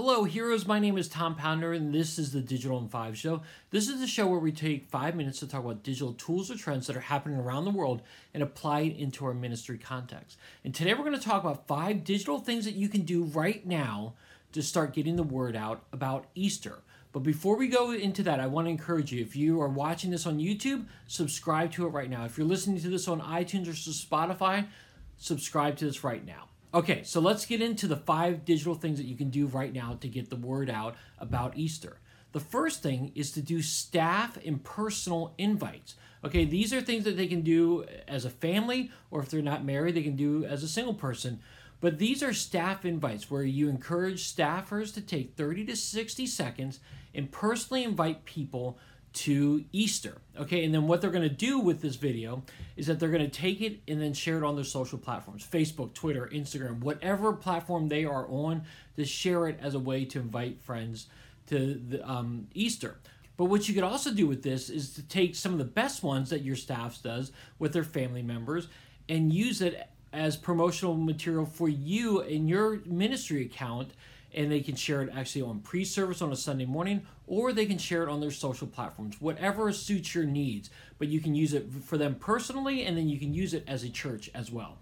Hello, heroes. My name is Tom Pounder, and this is the Digital in Five Show. This is the show where we take five minutes to talk about digital tools or trends that are happening around the world and apply it into our ministry context. And today we're going to talk about five digital things that you can do right now to start getting the word out about Easter. But before we go into that, I want to encourage you if you are watching this on YouTube, subscribe to it right now. If you're listening to this on iTunes or Spotify, subscribe to this right now. Okay, so let's get into the five digital things that you can do right now to get the word out about Easter. The first thing is to do staff and personal invites. Okay, these are things that they can do as a family, or if they're not married, they can do as a single person. But these are staff invites where you encourage staffers to take 30 to 60 seconds and personally invite people to Easter. Okay, and then what they're going to do with this video is that they're going to take it and then share it on their social platforms Facebook, Twitter, Instagram, whatever platform they are on, to share it as a way to invite friends to the um, Easter. But what you could also do with this is to take some of the best ones that your staff does with their family members and use it as promotional material for you and your ministry account and they can share it actually on pre-service on a Sunday morning or they can share it on their social platforms whatever suits your needs. But you can use it for them personally and then you can use it as a church as well.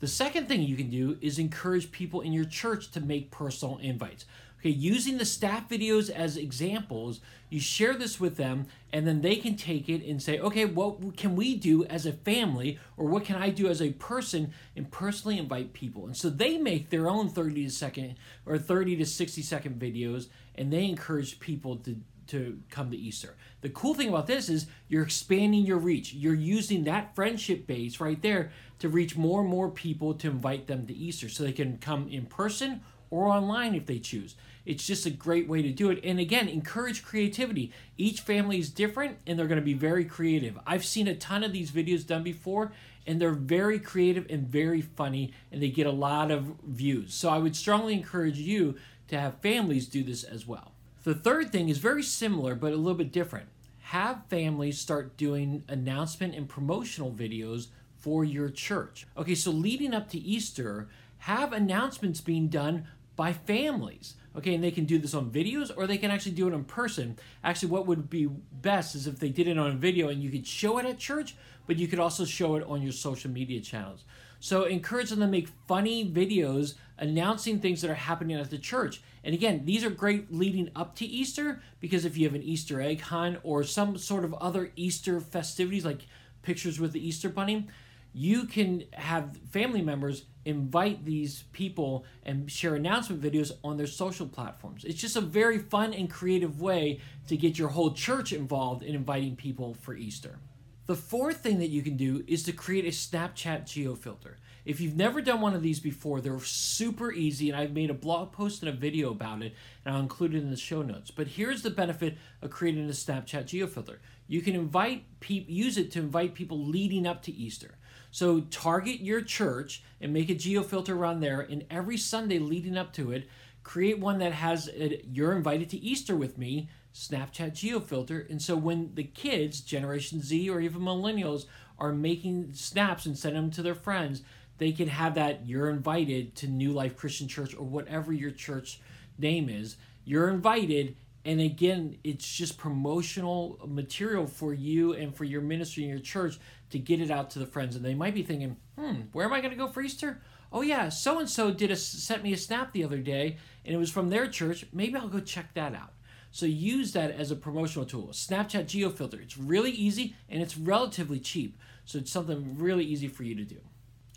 The second thing you can do is encourage people in your church to make personal invites Okay, using the staff videos as examples, you share this with them, and then they can take it and say, okay, what can we do as a family, or what can I do as a person, and personally invite people. And so they make their own 30 to second or 30 to 60 second videos, and they encourage people to to come to Easter. The cool thing about this is you're expanding your reach. You're using that friendship base right there to reach more and more people to invite them to Easter so they can come in person or online if they choose. It's just a great way to do it. And again, encourage creativity. Each family is different and they're going to be very creative. I've seen a ton of these videos done before and they're very creative and very funny and they get a lot of views. So I would strongly encourage you to have families do this as well. The third thing is very similar but a little bit different. Have families start doing announcement and promotional videos for your church. Okay, so leading up to Easter, have announcements being done by families. Okay, and they can do this on videos or they can actually do it in person. Actually, what would be best is if they did it on a video and you could show it at church, but you could also show it on your social media channels. So encourage them to make funny videos announcing things that are happening at the church. And again, these are great leading up to Easter because if you have an Easter egg hunt or some sort of other Easter festivities like pictures with the Easter bunny, you can have family members invite these people and share announcement videos on their social platforms. It's just a very fun and creative way to get your whole church involved in inviting people for Easter. The fourth thing that you can do is to create a Snapchat geofilter. If you've never done one of these before, they're super easy, and I've made a blog post and a video about it, and I'll include it in the show notes. But here's the benefit of creating a Snapchat geofilter you can invite people, use it to invite people leading up to Easter. So target your church and make a geofilter around there, and every Sunday leading up to it, create one that has a, you're invited to Easter with me Snapchat geofilter. And so when the kids, Generation Z or even millennials, are making snaps and sending them to their friends, they can have that you're invited to New Life Christian Church or whatever your church name is. You're invited and again, it's just promotional material for you and for your ministry and your church to get it out to the friends. And they might be thinking, hmm, where am I going to go for Easter? Oh yeah, so and so did a sent me a snap the other day, and it was from their church. Maybe I'll go check that out. So use that as a promotional tool. Snapchat GeoFilter. It's really easy and it's relatively cheap. So it's something really easy for you to do.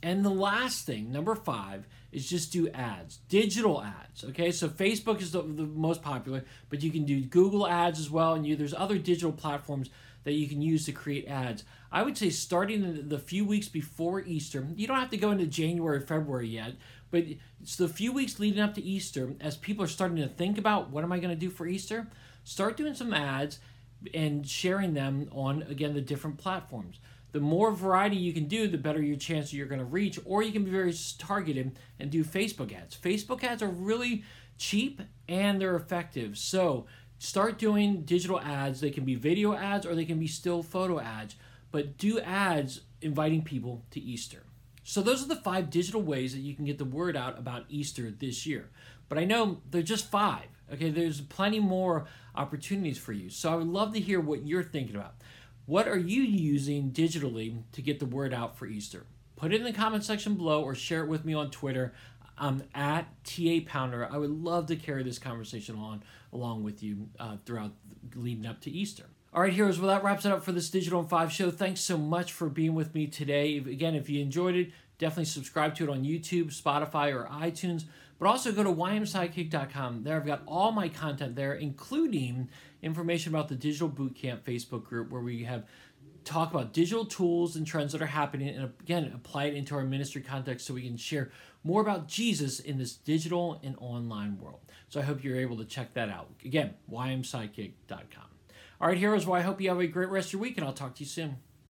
And the last thing, number five, is just do ads, digital ads. Okay, so Facebook is the, the most popular, but you can do Google ads as well, and you, there's other digital platforms that you can use to create ads. I would say starting the, the few weeks before Easter, you don't have to go into January, February yet, but it's the few weeks leading up to Easter, as people are starting to think about what am I going to do for Easter, start doing some ads and sharing them on again the different platforms the more variety you can do, the better your chance you're going to reach, or you can be very targeted and do Facebook ads. Facebook ads are really cheap and they're effective. So start doing digital ads. They can be video ads or they can be still photo ads, but do ads inviting people to Easter. So those are the five digital ways that you can get the word out about Easter this year. but I know they're just five. Okay, there's plenty more opportunities for you. So I would love to hear what you're thinking about. What are you using digitally to get the word out for Easter? Put it in the comment section below or share it with me on Twitter. I'm at TA Pounder. I would love to carry this conversation on along with you uh, throughout leading up to Easter. All right, heroes. Well, that wraps it up for this Digital in Five show. Thanks so much for being with me today. Again, if you enjoyed it, definitely subscribe to it on YouTube, Spotify, or iTunes. But also go to ymsidekick.com. There, I've got all my content there, including information about the Digital Bootcamp Facebook group, where we have talk about digital tools and trends that are happening, and again, apply it into our ministry context so we can share more about Jesus in this digital and online world. So I hope you're able to check that out. Again, ymsidekick.com. All right, heroes. Well, I hope you have a great rest of your week, and I'll talk to you soon.